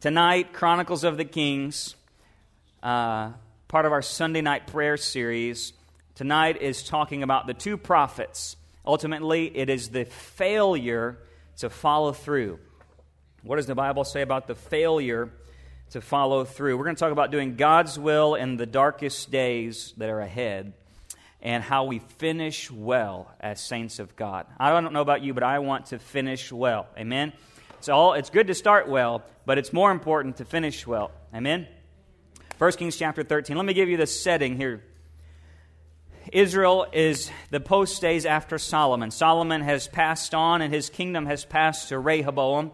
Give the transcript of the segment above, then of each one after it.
Tonight, Chronicles of the Kings, uh, part of our Sunday night prayer series. Tonight is talking about the two prophets. Ultimately, it is the failure to follow through. What does the Bible say about the failure to follow through? We're going to talk about doing God's will in the darkest days that are ahead and how we finish well as saints of God. I don't know about you, but I want to finish well. Amen. It's all it's good to start well, but it's more important to finish well. Amen. 1 Kings chapter 13. Let me give you the setting here. Israel is the post days after Solomon. Solomon has passed on and his kingdom has passed to Rehoboam.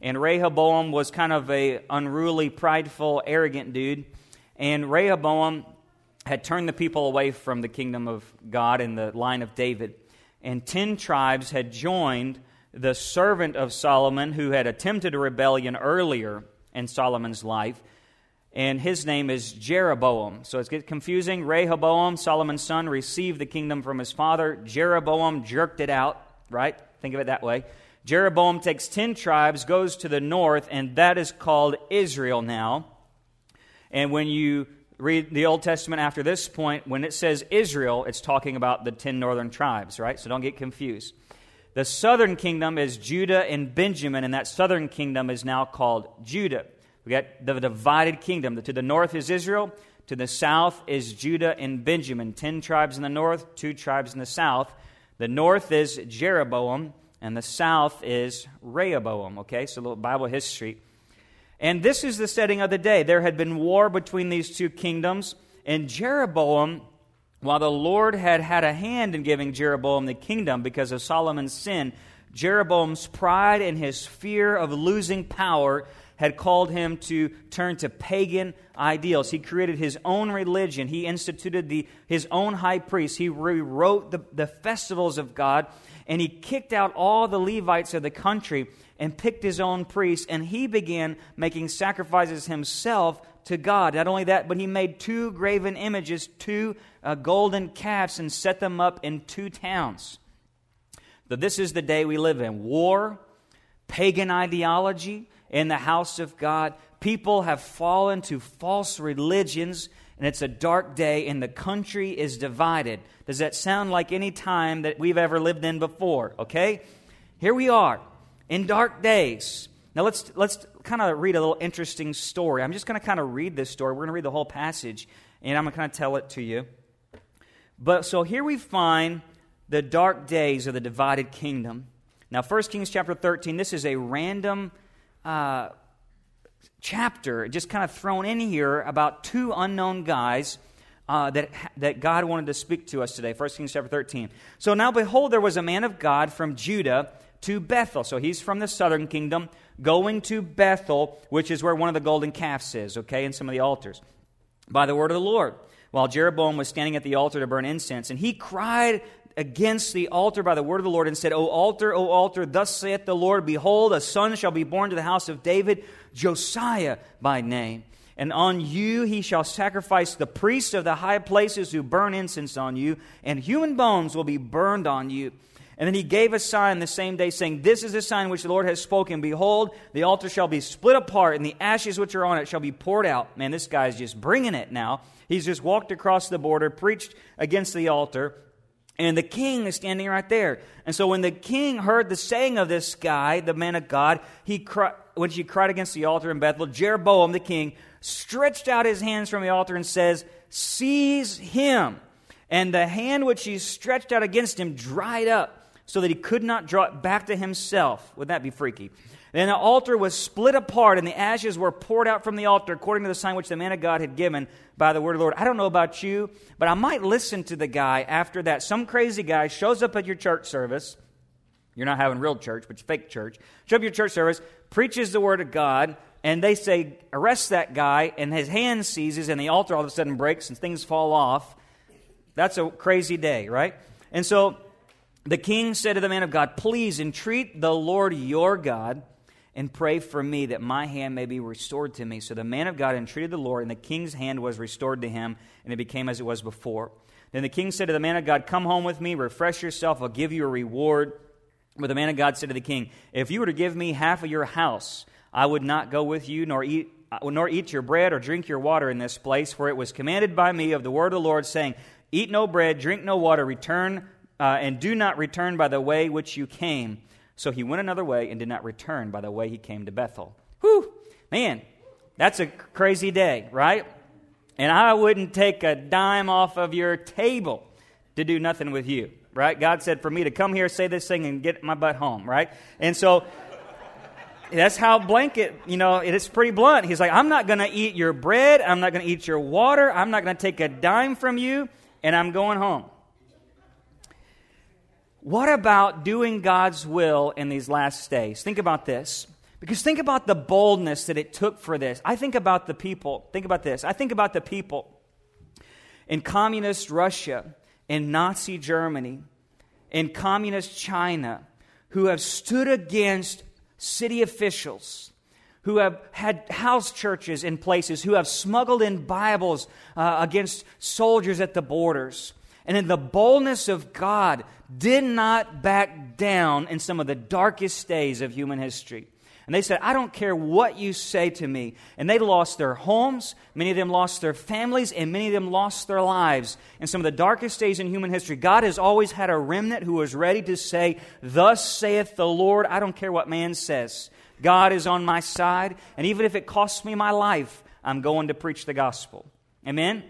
And Rehoboam was kind of a unruly, prideful, arrogant dude. And Rehoboam had turned the people away from the kingdom of God in the line of David. And 10 tribes had joined the servant of Solomon who had attempted a rebellion earlier in Solomon's life. And his name is Jeroboam. So it's get confusing. Rehoboam, Solomon's son, received the kingdom from his father. Jeroboam jerked it out, right? Think of it that way. Jeroboam takes 10 tribes, goes to the north, and that is called Israel now. And when you read the Old Testament after this point, when it says Israel, it's talking about the 10 northern tribes, right? So don't get confused. The southern kingdom is Judah and Benjamin, and that southern kingdom is now called Judah. We got the divided kingdom. To the north is Israel, to the south is Judah and Benjamin. Ten tribes in the north, two tribes in the south. The north is Jeroboam, and the south is Rehoboam. Okay, so a little Bible history. And this is the setting of the day. There had been war between these two kingdoms, and Jeroboam while the Lord had had a hand in giving Jeroboam the kingdom because of Solomon's sin, Jeroboam's pride and his fear of losing power had called him to turn to pagan ideals. He created his own religion. He instituted the, his own high priest. He rewrote the, the festivals of God, and he kicked out all the Levites of the country and picked his own priests, and he began making sacrifices himself to God. Not only that, but he made two graven images, two uh, golden calves, and set them up in two towns. So, this is the day we live in war, pagan ideology in the house of God. People have fallen to false religions, and it's a dark day, and the country is divided. Does that sound like any time that we've ever lived in before? Okay? Here we are in dark days. Now let's let's kind of read a little interesting story. I'm just going to kind of read this story. We're going to read the whole passage, and I'm going to kind of tell it to you. But so here we find the dark days of the divided kingdom. Now, 1 Kings chapter 13, this is a random uh, chapter, just kind of thrown in here about two unknown guys. Uh, that, that God wanted to speak to us today. 1 Kings chapter 13. So now, behold, there was a man of God from Judah to Bethel. So he's from the southern kingdom, going to Bethel, which is where one of the golden calves is, okay, and some of the altars, by the word of the Lord. While Jeroboam was standing at the altar to burn incense, and he cried against the altar by the word of the Lord and said, O altar, O altar, thus saith the Lord, Behold, a son shall be born to the house of David, Josiah by name. And on you he shall sacrifice the priests of the high places who burn incense on you, and human bones will be burned on you. And then he gave a sign the same day, saying, This is the sign which the Lord has spoken. Behold, the altar shall be split apart, and the ashes which are on it shall be poured out. Man, this guy's just bringing it now. He's just walked across the border, preached against the altar, and the king is standing right there. And so when the king heard the saying of this guy, the man of God, he cried, when she cried against the altar in Bethel, Jeroboam the king stretched out his hands from the altar and says, Seize him. And the hand which he stretched out against him dried up so that he could not draw it back to himself. Would that be freaky? Then the altar was split apart, and the ashes were poured out from the altar according to the sign which the man of God had given by the word of the Lord. I don't know about you, but I might listen to the guy after that. Some crazy guy shows up at your church service. You're not having real church, but fake church. Show up your church service, preaches the word of God, and they say, arrest that guy, and his hand seizes, and the altar all of a sudden breaks, and things fall off. That's a crazy day, right? And so the king said to the man of God, Please entreat the Lord your God and pray for me that my hand may be restored to me. So the man of God entreated the Lord, and the king's hand was restored to him, and it became as it was before. Then the king said to the man of God, Come home with me, refresh yourself, I'll give you a reward. But the man of God said to the king, If you were to give me half of your house, I would not go with you, nor eat, nor eat your bread or drink your water in this place, for it was commanded by me of the word of the Lord, saying, Eat no bread, drink no water, return, uh, and do not return by the way which you came. So he went another way and did not return by the way he came to Bethel. Whew, man, that's a crazy day, right? And I wouldn't take a dime off of your table to do nothing with you, right? God said for me to come here, say this thing, and get my butt home, right? And so that's how blanket, you know, it's pretty blunt. He's like, I'm not going to eat your bread. I'm not going to eat your water. I'm not going to take a dime from you, and I'm going home. What about doing God's will in these last days? Think about this. Because think about the boldness that it took for this. I think about the people. Think about this. I think about the people in communist Russia, in Nazi Germany, in communist China, who have stood against city officials, who have had house churches in places, who have smuggled in Bibles uh, against soldiers at the borders. And in the boldness of God, did not back down in some of the darkest days of human history. And they said, I don't care what you say to me. And they lost their homes, many of them lost their families, and many of them lost their lives in some of the darkest days in human history. God has always had a remnant who was ready to say, Thus saith the Lord. I don't care what man says. God is on my side, and even if it costs me my life, I'm going to preach the gospel. Amen?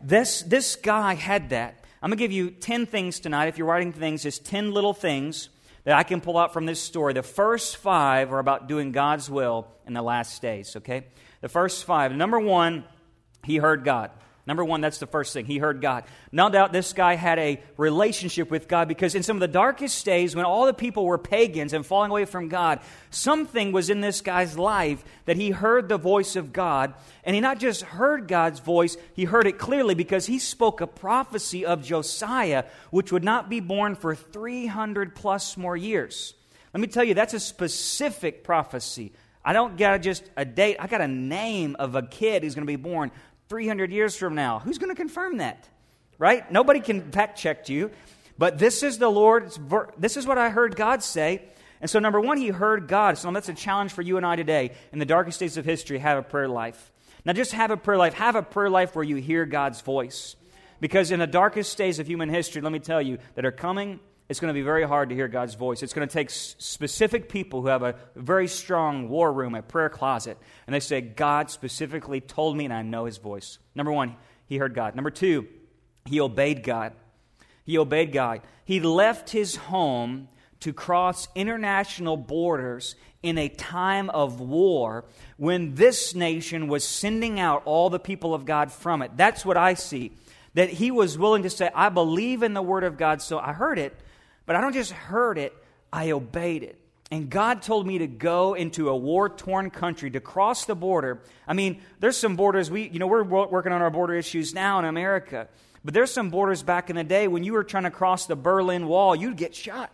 This, this guy had that. I'm going to give you 10 things tonight. If you're writing things, just 10 little things that I can pull out from this story. The first five are about doing God's will in the last days, okay? The first five. Number one, he heard God. Number one, that's the first thing. He heard God. No doubt this guy had a relationship with God because in some of the darkest days, when all the people were pagans and falling away from God, something was in this guy's life that he heard the voice of God. And he not just heard God's voice, he heard it clearly because he spoke a prophecy of Josiah, which would not be born for 300 plus more years. Let me tell you, that's a specific prophecy. I don't get just a date. I got a name of a kid who's going to be born 300 years from now. Who's going to confirm that? Right? Nobody can fact check you. But this is the Lord's, this is what I heard God say. And so, number one, he heard God. So that's a challenge for you and I today. In the darkest days of history, have a prayer life. Now, just have a prayer life. Have a prayer life where you hear God's voice. Because in the darkest days of human history, let me tell you, that are coming it's going to be very hard to hear God's voice. It's going to take specific people who have a very strong war room, a prayer closet, and they say, God specifically told me, and I know his voice. Number one, he heard God. Number two, he obeyed God. He obeyed God. He left his home to cross international borders in a time of war when this nation was sending out all the people of God from it. That's what I see. That he was willing to say, I believe in the word of God, so I heard it but I don't just heard it, I obeyed it. And God told me to go into a war torn country, to cross the border. I mean, there's some borders, we, you know, we're working on our border issues now in America. But there's some borders back in the day when you were trying to cross the Berlin Wall, you'd get shot,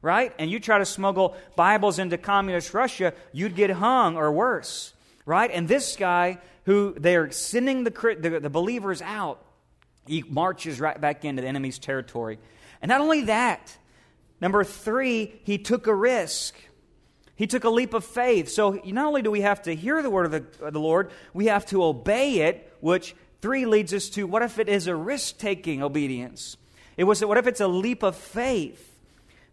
right? And you try to smuggle Bibles into communist Russia, you'd get hung or worse, right? And this guy who they're sending the, the, the believers out, he marches right back into the enemy's territory. And not only that, Number three, he took a risk. He took a leap of faith. So not only do we have to hear the word of the, of the Lord, we have to obey it, which three leads us to what if it is a risk taking obedience? It was what if it's a leap of faith?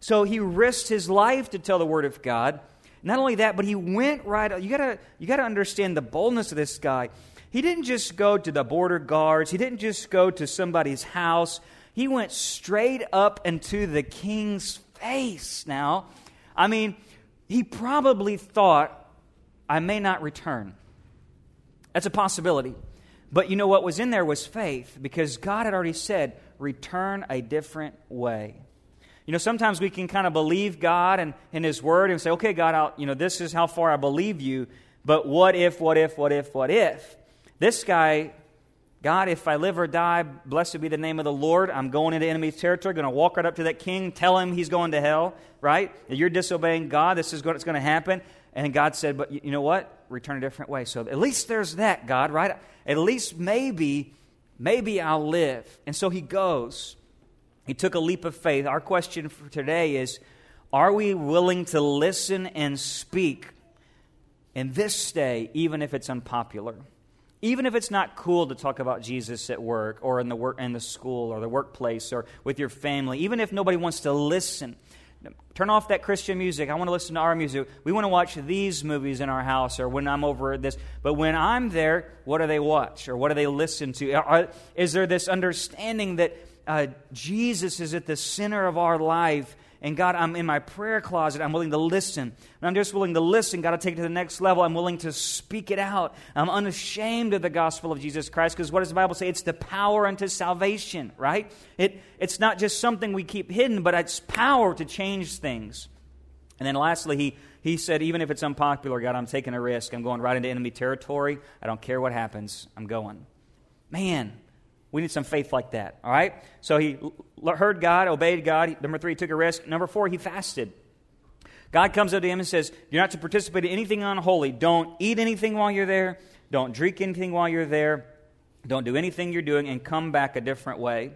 So he risked his life to tell the word of God. Not only that, but he went right. You gotta you gotta understand the boldness of this guy. He didn't just go to the border guards. He didn't just go to somebody's house. He went straight up into the king's face now. I mean, he probably thought, I may not return. That's a possibility. But you know what was in there was faith because God had already said, return a different way. You know, sometimes we can kind of believe God and in His Word and say, okay, God, I'll, you know, this is how far I believe you, but what if, what if, what if, what if? This guy God, if I live or die, blessed be the name of the Lord. I'm going into enemy territory, going to walk right up to that king, tell him he's going to hell, right? You're disobeying God. This is what's going to happen. And God said, but you know what? Return a different way. So at least there's that, God, right? At least maybe, maybe I'll live. And so he goes. He took a leap of faith. Our question for today is Are we willing to listen and speak in this day, even if it's unpopular. Even if it's not cool to talk about Jesus at work or in the, work, in the school or the workplace or with your family, even if nobody wants to listen, turn off that Christian music. I want to listen to our music. We want to watch these movies in our house or when I'm over at this. But when I'm there, what do they watch or what do they listen to? Are, is there this understanding that uh, Jesus is at the center of our life and God, I'm in my prayer closet. I'm willing to listen. And I'm just willing to listen. God, to take it to the next level. I'm willing to speak it out. I'm unashamed of the gospel of Jesus Christ because what does the Bible say? It's the power unto salvation, right? It, it's not just something we keep hidden, but it's power to change things. And then lastly, he, he said, even if it's unpopular, God, I'm taking a risk. I'm going right into enemy territory. I don't care what happens. I'm going. Man, we need some faith like that, all right? So he heard God, obeyed God. Number three, took a risk. Number four, he fasted. God comes up to him and says, You're not to participate in anything unholy. Don't eat anything while you're there. Don't drink anything while you're there. Don't do anything you're doing and come back a different way.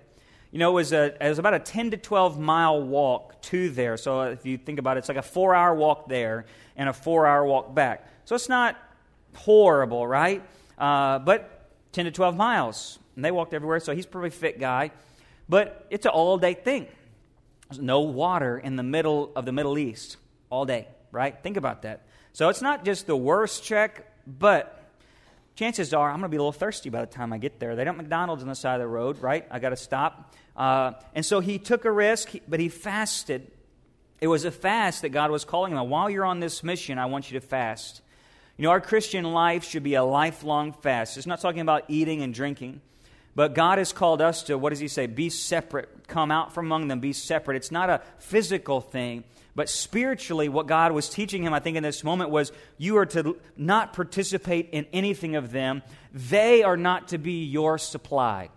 You know, it was, a, it was about a 10 to 12 mile walk to there. So if you think about it, it's like a four hour walk there and a four hour walk back. So it's not horrible, right? Uh, but 10 to 12 miles and they walked everywhere, so he's a pretty fit guy. But it's an all day thing. There's no water in the middle of the Middle East all day, right? Think about that. So it's not just the worst check, but chances are I'm going to be a little thirsty by the time I get there. They don't McDonald's on the side of the road, right? I got to stop. Uh, and so he took a risk, but he fasted. It was a fast that God was calling him. While you're on this mission, I want you to fast. You know, our Christian life should be a lifelong fast. It's not talking about eating and drinking. But God has called us to, what does He say? Be separate. Come out from among them. Be separate. It's not a physical thing. But spiritually, what God was teaching him, I think, in this moment was you are to not participate in anything of them. They are not to be your supply.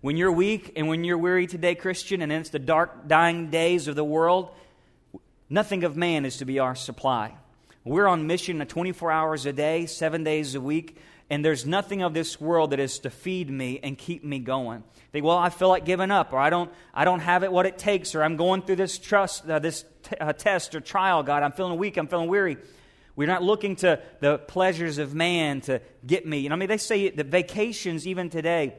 When you're weak and when you're weary today, Christian, and it's the dark, dying days of the world, nothing of man is to be our supply. We're on mission uh, 24 hours a day, seven days a week and there's nothing of this world that is to feed me and keep me going. Think, well, I feel like giving up, or I don't, I don't have it what it takes, or I'm going through this trust, uh, this t- uh, test or trial. God, I'm feeling weak, I'm feeling weary. We're not looking to the pleasures of man to get me. You know, I mean, they say that vacations even today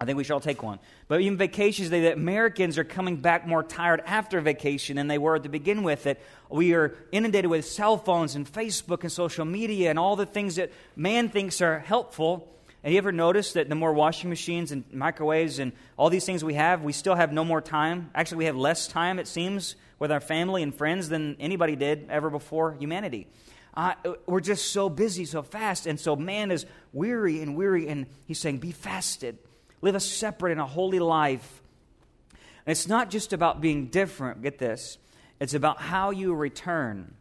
I think we should all take one. But even vacations, that Americans are coming back more tired after vacation than they were to begin with. That we are inundated with cell phones and Facebook and social media and all the things that man thinks are helpful. And you ever notice that the more washing machines and microwaves and all these things we have, we still have no more time? Actually, we have less time, it seems, with our family and friends than anybody did ever before humanity. Uh, we're just so busy so fast. And so man is weary and weary. And he's saying, Be fasted live a separate and a holy life. And it's not just about being different, get this, it's about how you return.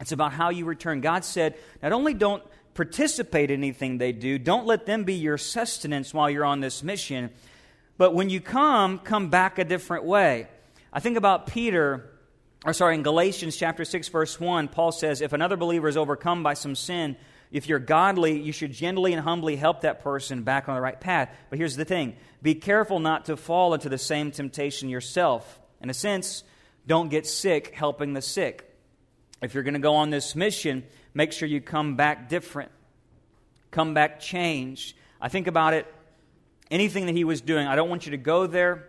It's about how you return. God said, not only don't participate in anything they do, don't let them be your sustenance while you're on this mission, but when you come, come back a different way. I think about Peter, or sorry, in Galatians chapter 6, verse 1, Paul says, If another believer is overcome by some sin, if you're godly, you should gently and humbly help that person back on the right path. But here's the thing be careful not to fall into the same temptation yourself. In a sense, don't get sick helping the sick. If you're going to go on this mission, make sure you come back different, come back changed. I think about it, anything that he was doing, I don't want you to go there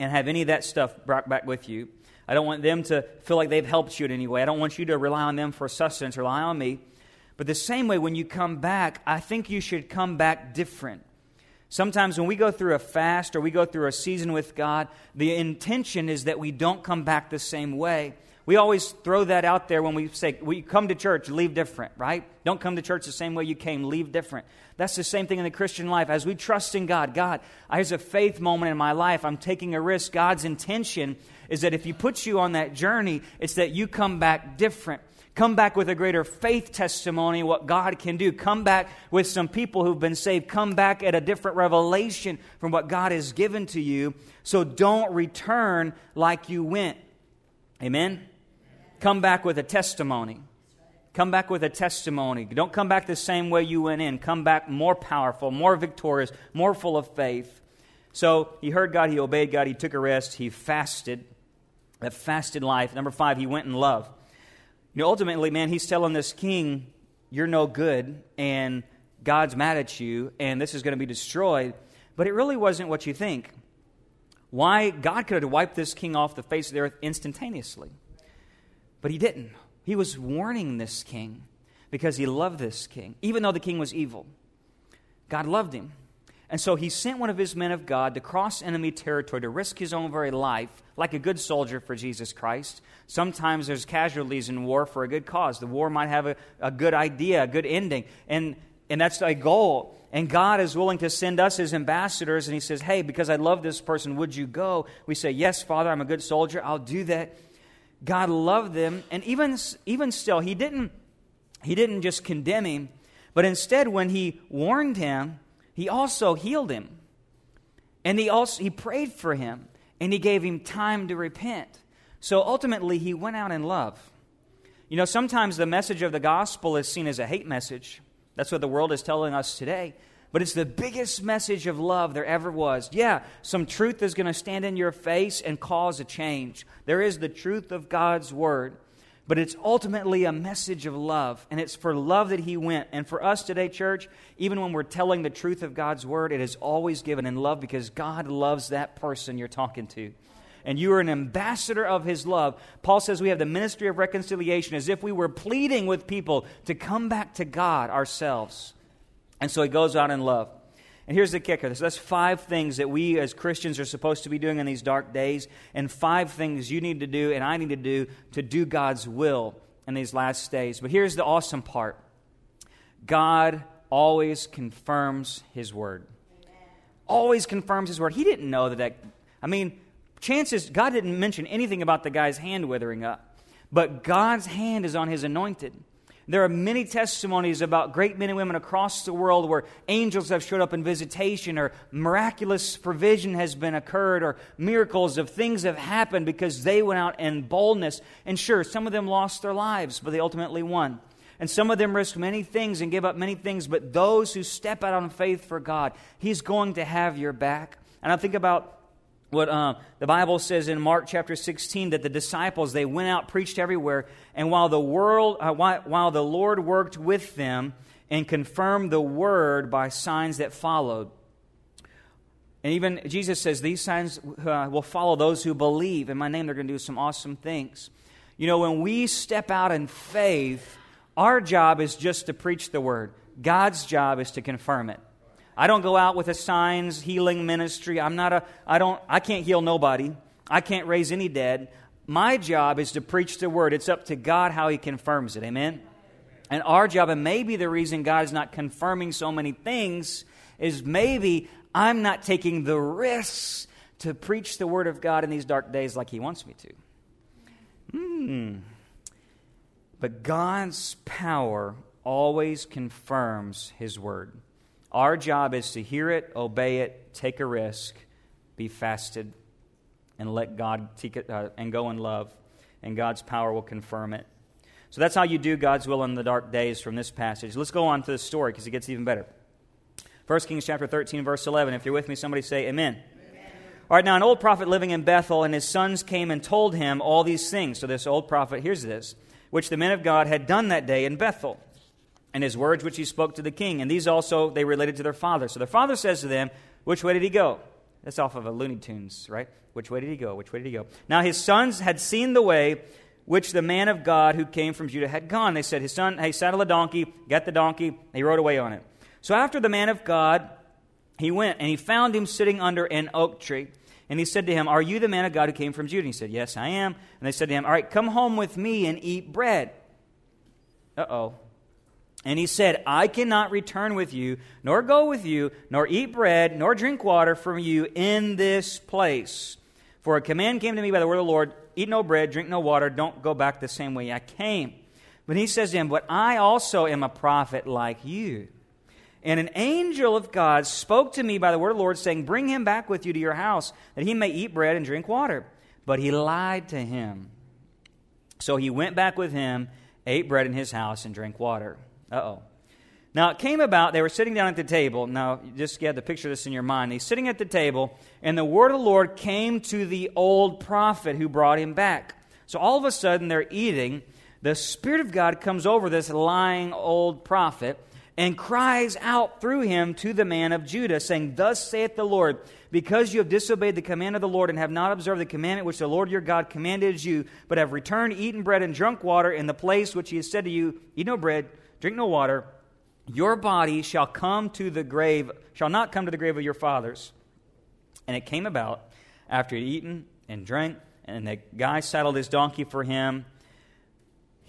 and have any of that stuff brought back with you. I don't want them to feel like they've helped you in any way. I don't want you to rely on them for sustenance, rely on me. But the same way, when you come back, I think you should come back different. Sometimes when we go through a fast or we go through a season with God, the intention is that we don't come back the same way. We always throw that out there when we say, we come to church, leave different, right? Don't come to church the same way you came, leave different. That's the same thing in the Christian life. As we trust in God, God, here's a faith moment in my life. I'm taking a risk. God's intention is that if He puts you on that journey, it's that you come back different. Come back with a greater faith testimony, what God can do. Come back with some people who've been saved. Come back at a different revelation from what God has given to you. So don't return like you went. Amen? Come back with a testimony. Come back with a testimony. Don't come back the same way you went in. Come back more powerful, more victorious, more full of faith. So he heard God, he obeyed God, he took a rest, he fasted. That fasted life. Number five, he went in love. You know, ultimately, man, he's telling this king, You're no good, and God's mad at you, and this is going to be destroyed. But it really wasn't what you think. Why? God could have wiped this king off the face of the earth instantaneously. But he didn't. He was warning this king because he loved this king, even though the king was evil. God loved him. And so he sent one of his men of God to cross enemy territory to risk his own very life, like a good soldier for Jesus Christ. Sometimes there's casualties in war for a good cause. The war might have a, a good idea, a good ending. And, and that's a goal. And God is willing to send us as ambassadors. And he says, Hey, because I love this person, would you go? We say, Yes, Father, I'm a good soldier. I'll do that. God loved them. And even, even still, he didn't, he didn't just condemn him, but instead, when he warned him, he also healed him. And he also he prayed for him and he gave him time to repent. So ultimately he went out in love. You know, sometimes the message of the gospel is seen as a hate message. That's what the world is telling us today. But it's the biggest message of love there ever was. Yeah, some truth is going to stand in your face and cause a change. There is the truth of God's word. But it's ultimately a message of love, and it's for love that he went. And for us today, church, even when we're telling the truth of God's word, it is always given in love because God loves that person you're talking to. And you are an ambassador of his love. Paul says we have the ministry of reconciliation as if we were pleading with people to come back to God ourselves. And so he goes out in love. And here's the kicker. So that's five things that we as Christians are supposed to be doing in these dark days, and five things you need to do and I need to do to do God's will in these last days. But here's the awesome part God always confirms His word. Always confirms His word. He didn't know that, that I mean, chances, God didn't mention anything about the guy's hand withering up, but God's hand is on His anointed. There are many testimonies about great men and women across the world where angels have showed up in visitation or miraculous provision has been occurred or miracles of things have happened because they went out in boldness. And sure, some of them lost their lives, but they ultimately won. And some of them risked many things and gave up many things, but those who step out on faith for God, He's going to have your back. And I think about what uh, the Bible says in Mark chapter 16 that the disciples they went out preached everywhere and while the world uh, while, while the Lord worked with them and confirmed the word by signs that followed. And even Jesus says these signs uh, will follow those who believe. In my name they're going to do some awesome things. You know when we step out in faith our job is just to preach the word. God's job is to confirm it I don't go out with a signs healing ministry. I'm not a I don't I can't heal nobody. I can't raise any dead. My job is to preach the word. It's up to God how he confirms it. Amen. And our job and maybe the reason God is not confirming so many things is maybe I'm not taking the risks to preach the word of God in these dark days like he wants me to. Hmm. But God's power always confirms his word. Our job is to hear it, obey it, take a risk, be fasted, and let God take it, uh, and go in love, and God's power will confirm it. So that's how you do God's will in the dark days from this passage. Let's go on to the story because it gets even better. 1 Kings chapter 13, verse 11. If you're with me, somebody say amen. amen. All right, now an old prophet living in Bethel, and his sons came and told him all these things. So this old prophet, here's this, which the men of God had done that day in Bethel and his words which he spoke to the king. And these also they related to their father. So their father says to them, Which way did he go? That's off of a Looney Tunes, right? Which way did he go? Which way did he go? Now his sons had seen the way which the man of God who came from Judah had gone. They said, His son, hey, saddle a donkey, get the donkey. He rode away on it. So after the man of God, he went and he found him sitting under an oak tree. And he said to him, Are you the man of God who came from Judah? And he said, Yes, I am. And they said to him, All right, come home with me and eat bread. Uh oh. And he said, I cannot return with you, nor go with you, nor eat bread, nor drink water from you in this place. For a command came to me by the word of the Lord eat no bread, drink no water, don't go back the same way I came. But he says to him, But I also am a prophet like you. And an angel of God spoke to me by the word of the Lord, saying, Bring him back with you to your house, that he may eat bread and drink water. But he lied to him. So he went back with him, ate bread in his house, and drank water. Uh oh. Now it came about, they were sitting down at the table. Now, just get the picture of this in your mind. He's sitting at the table, and the word of the Lord came to the old prophet who brought him back. So all of a sudden, they're eating. the Spirit of God comes over this lying old prophet and cries out through him to the man of Judah, saying, Thus saith the Lord, because you have disobeyed the command of the Lord and have not observed the commandment which the Lord your God commanded you, but have returned, eaten bread, and drunk water in the place which he has said to you, Eat no bread, drink no water, your body shall come to the grave, shall not come to the grave of your fathers. And it came about after he had eaten and drank, and the guy saddled his donkey for him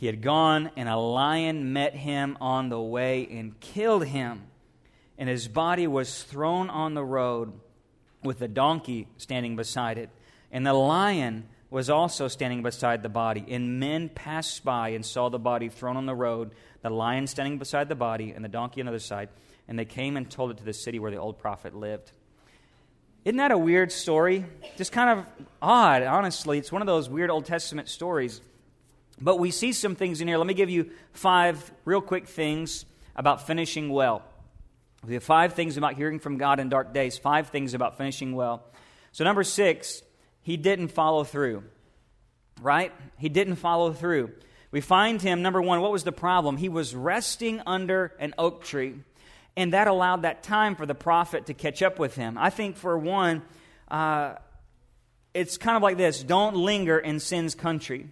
he had gone, and a lion met him on the way and killed him. And his body was thrown on the road with the donkey standing beside it. And the lion was also standing beside the body. And men passed by and saw the body thrown on the road, the lion standing beside the body, and the donkey on the other side. And they came and told it to the city where the old prophet lived. Isn't that a weird story? Just kind of odd, honestly. It's one of those weird Old Testament stories. But we see some things in here. Let me give you five real quick things about finishing well. We have five things about hearing from God in dark days, five things about finishing well. So, number six, he didn't follow through. Right? He didn't follow through. We find him, number one, what was the problem? He was resting under an oak tree, and that allowed that time for the prophet to catch up with him. I think, for one, uh, it's kind of like this don't linger in sin's country.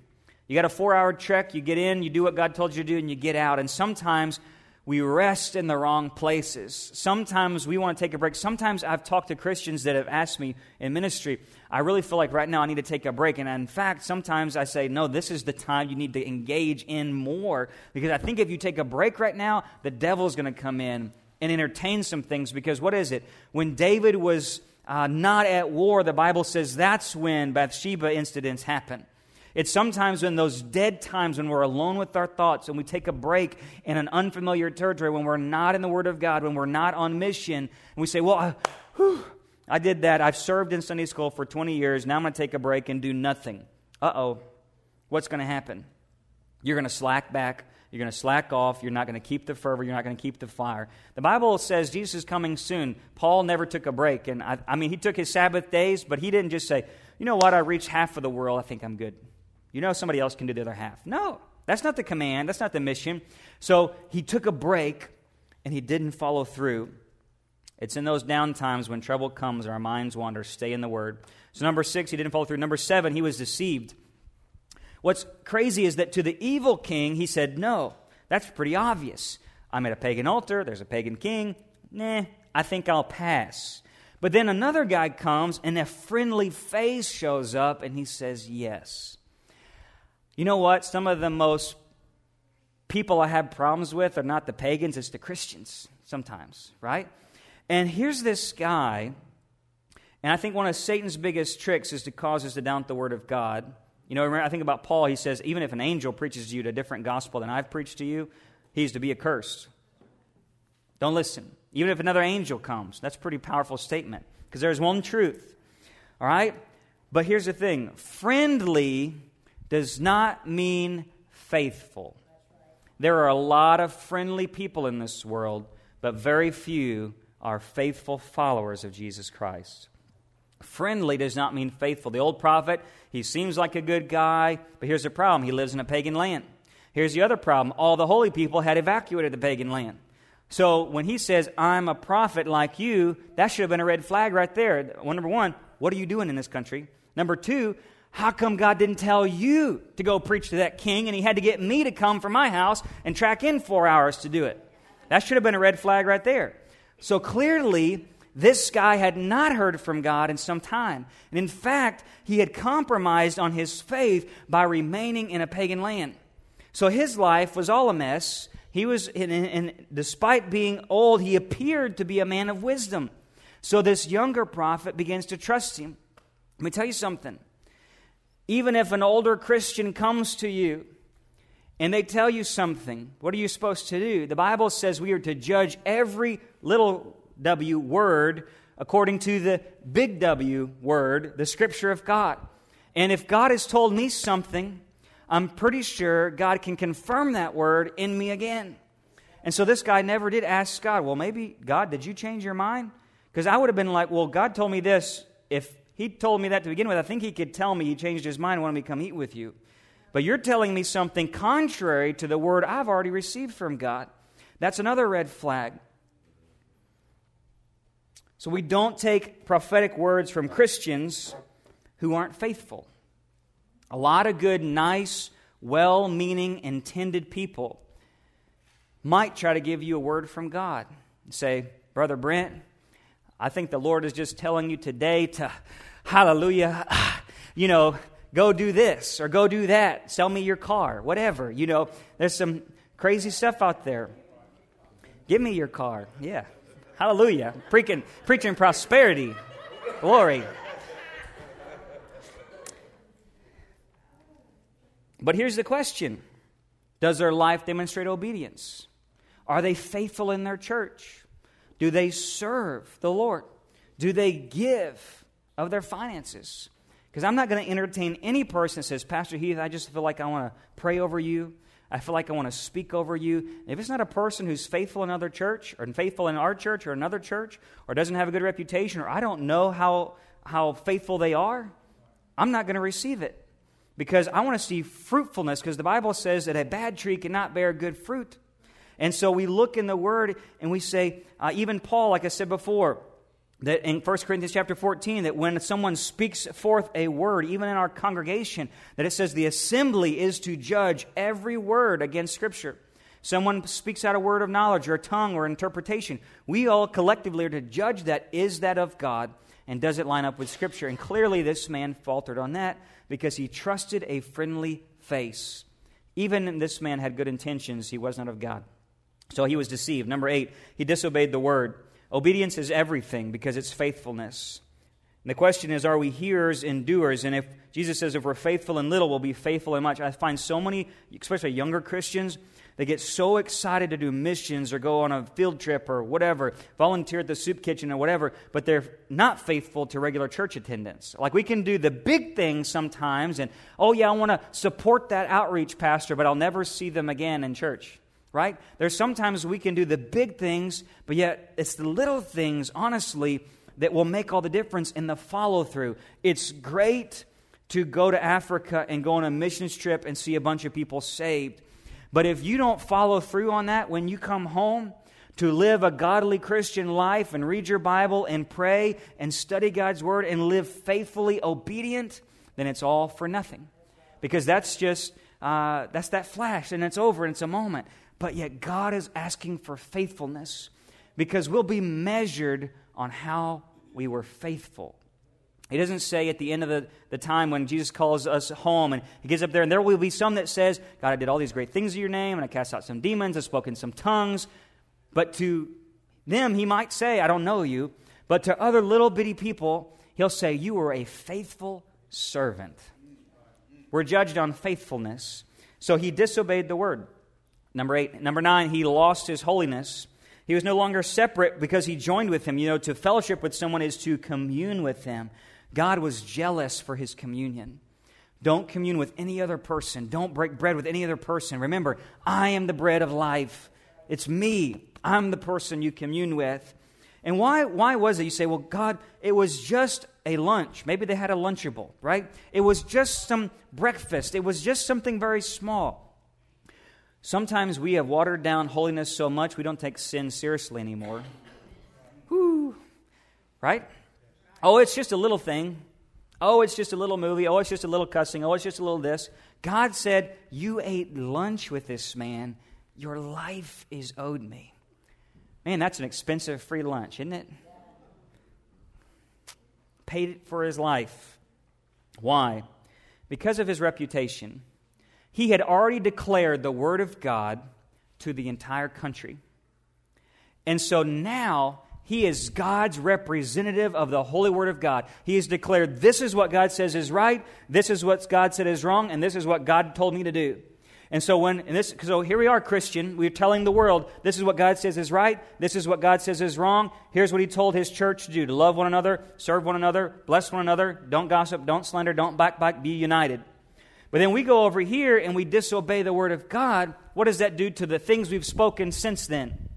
You got a four hour trek, you get in, you do what God told you to do, and you get out. And sometimes we rest in the wrong places. Sometimes we want to take a break. Sometimes I've talked to Christians that have asked me in ministry, I really feel like right now I need to take a break. And in fact, sometimes I say, no, this is the time you need to engage in more. Because I think if you take a break right now, the devil's going to come in and entertain some things. Because what is it? When David was uh, not at war, the Bible says that's when Bathsheba incidents happen. It's sometimes in those dead times when we're alone with our thoughts and we take a break in an unfamiliar territory, when we're not in the Word of God, when we're not on mission, and we say, Well, I, whew, I did that. I've served in Sunday school for 20 years. Now I'm going to take a break and do nothing. Uh oh. What's going to happen? You're going to slack back. You're going to slack off. You're not going to keep the fervor. You're not going to keep the fire. The Bible says Jesus is coming soon. Paul never took a break. And I, I mean, he took his Sabbath days, but he didn't just say, you know what, I reached half of the world. I think I'm good. You know somebody else can do the other half. No, that's not the command. That's not the mission. So he took a break and he didn't follow through. It's in those down times when trouble comes and our minds wander. Stay in the Word. So, number six, he didn't follow through. Number seven, he was deceived. What's crazy is that to the evil king, he said, No, that's pretty obvious. I'm at a pagan altar, there's a pagan king. Nah, I think I'll pass. But then another guy comes and a friendly face shows up and he says, Yes. You know what? Some of the most people I have problems with are not the pagans, it's the Christians sometimes, right? And here's this guy, and I think one of Satan's biggest tricks is to cause us to doubt the Word of God. You know, I think about Paul, he says, even if an angel preaches to you a different gospel than I've preached to you, he's to be accursed. Don't listen. Even if another angel comes, that's a pretty powerful statement because there's one truth. All right? But here's the thing friendly does not mean faithful. There are a lot of friendly people in this world, but very few are faithful followers of Jesus Christ. Friendly does not mean faithful. The old prophet, he seems like a good guy, but here's the problem he lives in a pagan land. Here's the other problem all the holy people had evacuated the pagan land. So when he says, I'm a prophet like you, that should have been a red flag right there. Well, number one, what are you doing in this country? Number two, how come God didn't tell you to go preach to that king and he had to get me to come from my house and track in four hours to do it? That should have been a red flag right there. So clearly, this guy had not heard from God in some time. And in fact, he had compromised on his faith by remaining in a pagan land. So his life was all a mess. He was, and despite being old, he appeared to be a man of wisdom. So this younger prophet begins to trust him. Let me tell you something. Even if an older Christian comes to you and they tell you something, what are you supposed to do? The Bible says we are to judge every little w word according to the big W word, the Scripture of God. And if God has told me something, I'm pretty sure God can confirm that word in me again. And so this guy never did ask God, well, maybe, God, did you change your mind? Because I would have been like, well, God told me this. If he told me that to begin with. I think he could tell me he changed his mind and wanted me to come eat with you. but you're telling me something contrary to the word I've already received from God. That's another red flag. So we don't take prophetic words from Christians who aren't faithful. A lot of good, nice, well meaning, intended people might try to give you a word from God. and Say, Brother Brent, I think the Lord is just telling you today to, hallelujah, you know, go do this or go do that, sell me your car, whatever. You know, there's some crazy stuff out there. Give me your car. Yeah. Hallelujah. Preaching, preaching prosperity. Glory. But here's the question Does their life demonstrate obedience? Are they faithful in their church? Do they serve the Lord? Do they give of their finances? Because I'm not going to entertain any person that says, Pastor Heath, I just feel like I want to pray over you. I feel like I want to speak over you. If it's not a person who's faithful in another church, or faithful in our church, or another church, or doesn't have a good reputation, or I don't know how, how faithful they are, I'm not going to receive it. Because I want to see fruitfulness, because the Bible says that a bad tree cannot bear good fruit. And so we look in the Word and we say, uh, even Paul, like I said before, that in 1 Corinthians chapter 14 that when someone speaks forth a word even in our congregation that it says the assembly is to judge every word against scripture. Someone speaks out a word of knowledge or a tongue or interpretation we all collectively are to judge that is that of god and does it line up with scripture? And clearly this man faltered on that because he trusted a friendly face. Even this man had good intentions. He was not of god. So he was deceived. Number eight he disobeyed the word Obedience is everything because it's faithfulness. And the question is, are we hearers and doers? And if Jesus says, if we're faithful in little, we'll be faithful in much. I find so many, especially younger Christians, they get so excited to do missions or go on a field trip or whatever, volunteer at the soup kitchen or whatever, but they're not faithful to regular church attendance. Like we can do the big things sometimes, and oh, yeah, I want to support that outreach pastor, but I'll never see them again in church right? There's sometimes we can do the big things, but yet it's the little things, honestly, that will make all the difference in the follow through. It's great to go to Africa and go on a missions trip and see a bunch of people saved. But if you don't follow through on that when you come home to live a godly Christian life and read your Bible and pray and study God's Word and live faithfully obedient, then it's all for nothing. Because that's just, uh, that's that flash and it's over and it's a moment. But yet, God is asking for faithfulness because we'll be measured on how we were faithful. He doesn't say at the end of the, the time when Jesus calls us home and he gets up there, and there will be some that says, God, I did all these great things in your name, and I cast out some demons, I spoke in some tongues. But to them, he might say, I don't know you. But to other little bitty people, he'll say, You were a faithful servant. We're judged on faithfulness. So he disobeyed the word. Number eight. Number nine, he lost his holiness. He was no longer separate because he joined with him. You know, to fellowship with someone is to commune with them. God was jealous for his communion. Don't commune with any other person. Don't break bread with any other person. Remember, I am the bread of life. It's me. I'm the person you commune with. And why, why was it? You say, well, God, it was just a lunch. Maybe they had a Lunchable, right? It was just some breakfast. It was just something very small. Sometimes we have watered down holiness so much we don't take sin seriously anymore. Whoo. Right? Oh, it's just a little thing. Oh, it's just a little movie. Oh, it's just a little cussing. Oh, it's just a little this. God said, You ate lunch with this man. Your life is owed me. Man, that's an expensive free lunch, isn't it? Paid it for his life. Why? Because of his reputation. He had already declared the word of God to the entire country. And so now he is God's representative of the holy word of God. He has declared this is what God says is right, this is what God said is wrong, and this is what God told me to do. And so when and this so here we are Christian, we're telling the world this is what God says is right, this is what God says is wrong. Here's what he told his church to do: to love one another, serve one another, bless one another, don't gossip, don't slander, don't backbite, be united. But then we go over here and we disobey the word of God. What does that do to the things we've spoken since then?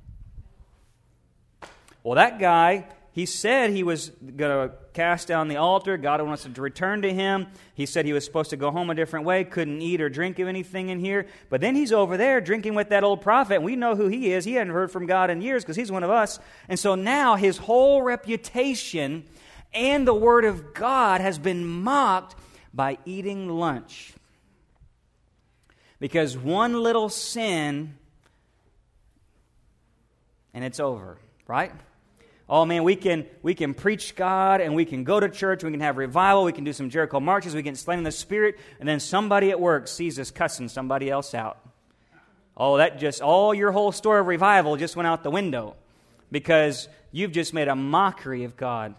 Well, that guy he said he was going to cast down the altar. God wants to return to him. He said he was supposed to go home a different way, couldn't eat or drink of anything in here. But then he's over there drinking with that old prophet. We know who he is. He hadn't heard from God in years because he's one of us. And so now his whole reputation and the word of God has been mocked by eating lunch. Because one little sin and it's over, right? Oh man, we can we can preach God and we can go to church, we can have revival, we can do some Jericho marches, we can slay in the spirit, and then somebody at work sees us cussing somebody else out. Oh, that just all your whole story of revival just went out the window because you've just made a mockery of God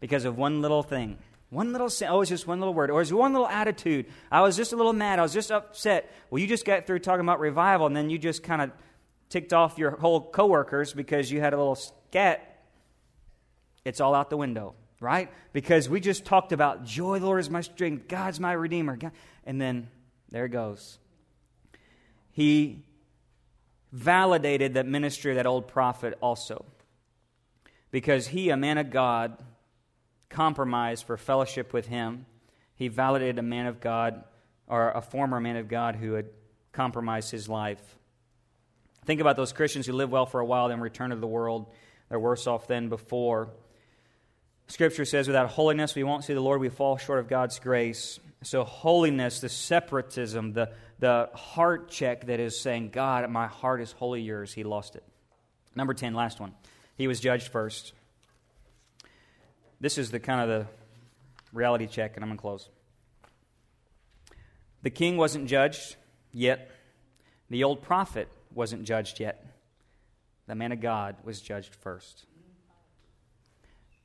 because of one little thing. One little sin. Oh, it's just one little word. Or it's one little attitude. I was just a little mad. I was just upset. Well, you just got through talking about revival, and then you just kind of ticked off your whole coworkers because you had a little scat, it's all out the window, right? Because we just talked about joy, the Lord is my strength, God's my redeemer. God, and then there it goes. He validated that ministry that old prophet also. Because he, a man of God, compromised for fellowship with him. He validated a man of God, or a former man of God who had compromised his life. Think about those Christians who live well for a while, then return to the world. They're worse off than before. Scripture says, without holiness, we won't see the Lord. We fall short of God's grace. So, holiness, the separatism, the, the heart check that is saying, God, my heart is wholly yours, he lost it. Number 10, last one. He was judged first. This is the kind of the reality check, and I'm going to close. The king wasn't judged yet. The old prophet wasn't judged yet. The man of God was judged first.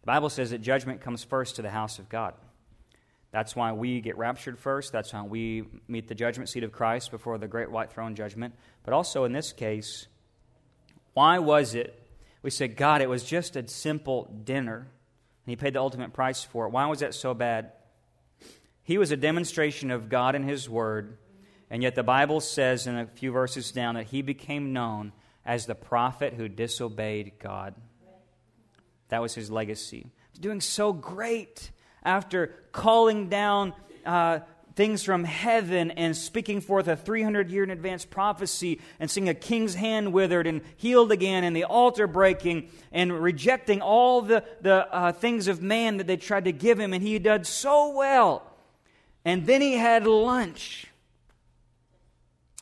The Bible says that judgment comes first to the house of God. That's why we get raptured first. That's why we meet the judgment seat of Christ before the great white throne judgment. But also in this case, why was it? We said, God, it was just a simple dinner, and He paid the ultimate price for it. Why was that so bad? He was a demonstration of God and His Word and yet the Bible says in a few verses down that he became known as the prophet who disobeyed God. That was his legacy. Doing so great after calling down uh, things from heaven and speaking forth a 300 year in advance prophecy and seeing a king's hand withered and healed again and the altar breaking and rejecting all the, the uh, things of man that they tried to give him. And he did so well. And then he had lunch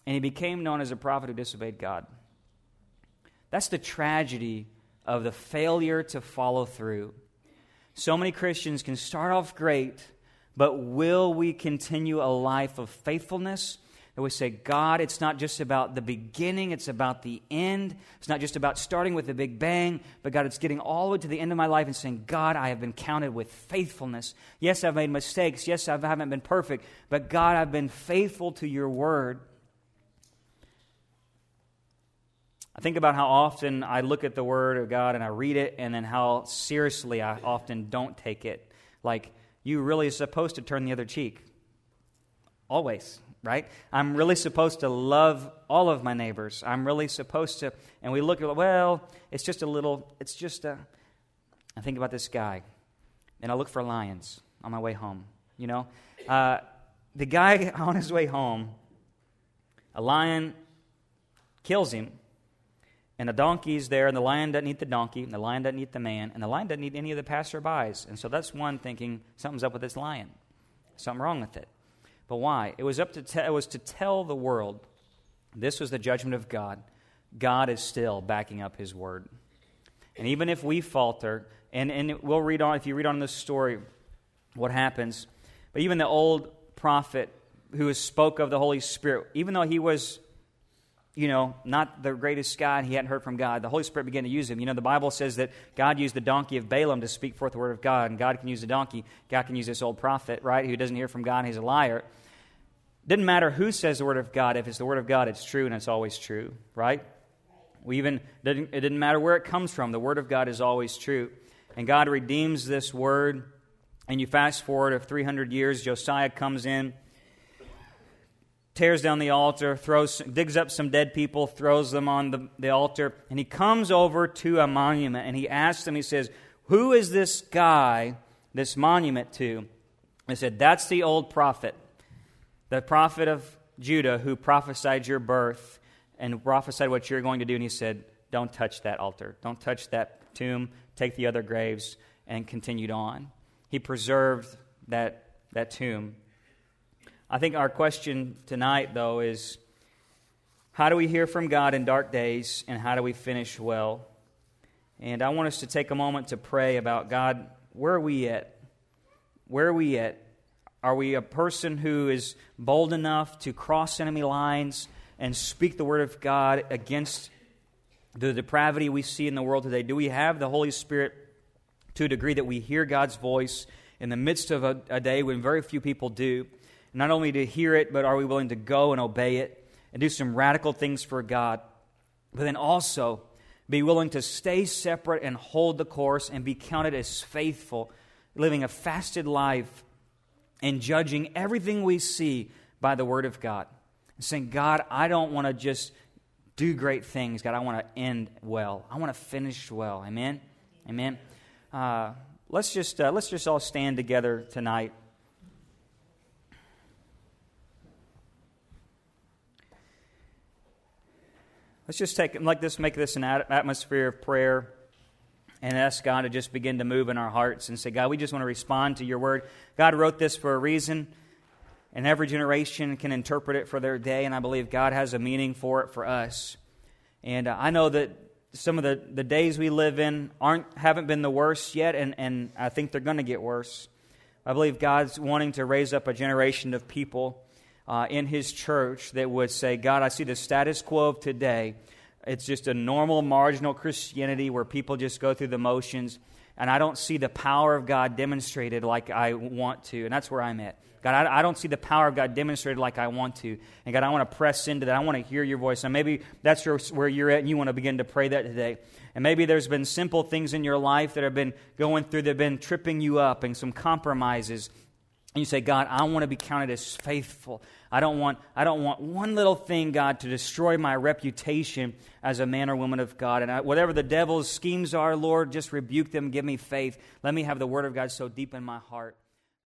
and he became known as a prophet who disobeyed God. That's the tragedy of the failure to follow through. So many Christians can start off great, but will we continue a life of faithfulness? That we say, God, it's not just about the beginning, it's about the end. It's not just about starting with the big bang, but God, it's getting all the way to the end of my life and saying, God, I have been counted with faithfulness. Yes, I've made mistakes. Yes, I haven't been perfect, but God, I've been faithful to your word. I think about how often I look at the Word of God and I read it, and then how seriously I often don't take it. Like, you really supposed to turn the other cheek. Always, right? I'm really supposed to love all of my neighbors. I'm really supposed to, and we look at, well, it's just a little, it's just a, I think about this guy, and I look for lions on my way home, you know? Uh, the guy on his way home, a lion kills him and the donkey's there, and the lion doesn't eat the donkey, and the lion doesn't eat the man, and the lion doesn't eat any of the passerbys. And so that's one thinking something's up with this lion, something wrong with it. But why? It was up to te- it was to tell the world this was the judgment of God. God is still backing up His word, and even if we falter, and and we'll read on if you read on this story, what happens. But even the old prophet who spoke of the Holy Spirit, even though he was you know, not the greatest guy, he hadn't heard from God. The Holy Spirit began to use him. You know, the Bible says that God used the donkey of Balaam to speak forth the word of God, and God can use the donkey. God can use this old prophet, right, who doesn't hear from God, he's a liar. Didn't matter who says the word of God. If it's the word of God, it's true, and it's always true, right? We even didn't, it didn't matter where it comes from. The word of God is always true, and God redeems this word. And you fast forward of 300 years, Josiah comes in tears down the altar, throws, digs up some dead people, throws them on the, the altar, and he comes over to a monument and he asks them, he says, Who is this guy, this monument to? They said, That's the old prophet, the prophet of Judah who prophesied your birth and prophesied what you're going to do. And he said, Don't touch that altar. Don't touch that tomb. Take the other graves and continued on. He preserved that, that tomb. I think our question tonight, though, is how do we hear from God in dark days and how do we finish well? And I want us to take a moment to pray about God, where are we at? Where are we at? Are we a person who is bold enough to cross enemy lines and speak the word of God against the depravity we see in the world today? Do we have the Holy Spirit to a degree that we hear God's voice in the midst of a, a day when very few people do? Not only to hear it, but are we willing to go and obey it and do some radical things for God? But then also be willing to stay separate and hold the course and be counted as faithful, living a fasted life and judging everything we see by the Word of God. And saying, God, I don't want to just do great things. God, I want to end well. I want to finish well. Amen? Amen. Uh, let's, just, uh, let's just all stand together tonight. Let's just take like this, make this an atmosphere of prayer, and ask God to just begin to move in our hearts and say, God, we just want to respond to your word. God wrote this for a reason, and every generation can interpret it for their day, and I believe God has a meaning for it for us. And uh, I know that some of the, the days we live in aren't haven't been the worst yet, and, and I think they're going to get worse. I believe God's wanting to raise up a generation of people uh, in his church that would say, God, I see the status quo of today. It's just a normal, marginal Christianity where people just go through the motions, and I don't see the power of God demonstrated like I want to. And that's where I'm at. God, I, I don't see the power of God demonstrated like I want to. And God, I want to press into that. I want to hear your voice. And maybe that's your, where you're at, and you want to begin to pray that today. And maybe there's been simple things in your life that have been going through, that have been tripping you up, and some compromises and you say, God, I want to be counted as faithful. I don't want, I don't want one little thing, God, to destroy my reputation as a man or woman of God. And I, whatever the devil's schemes are, Lord, just rebuke them. Give me faith. Let me have the word of God so deep in my heart.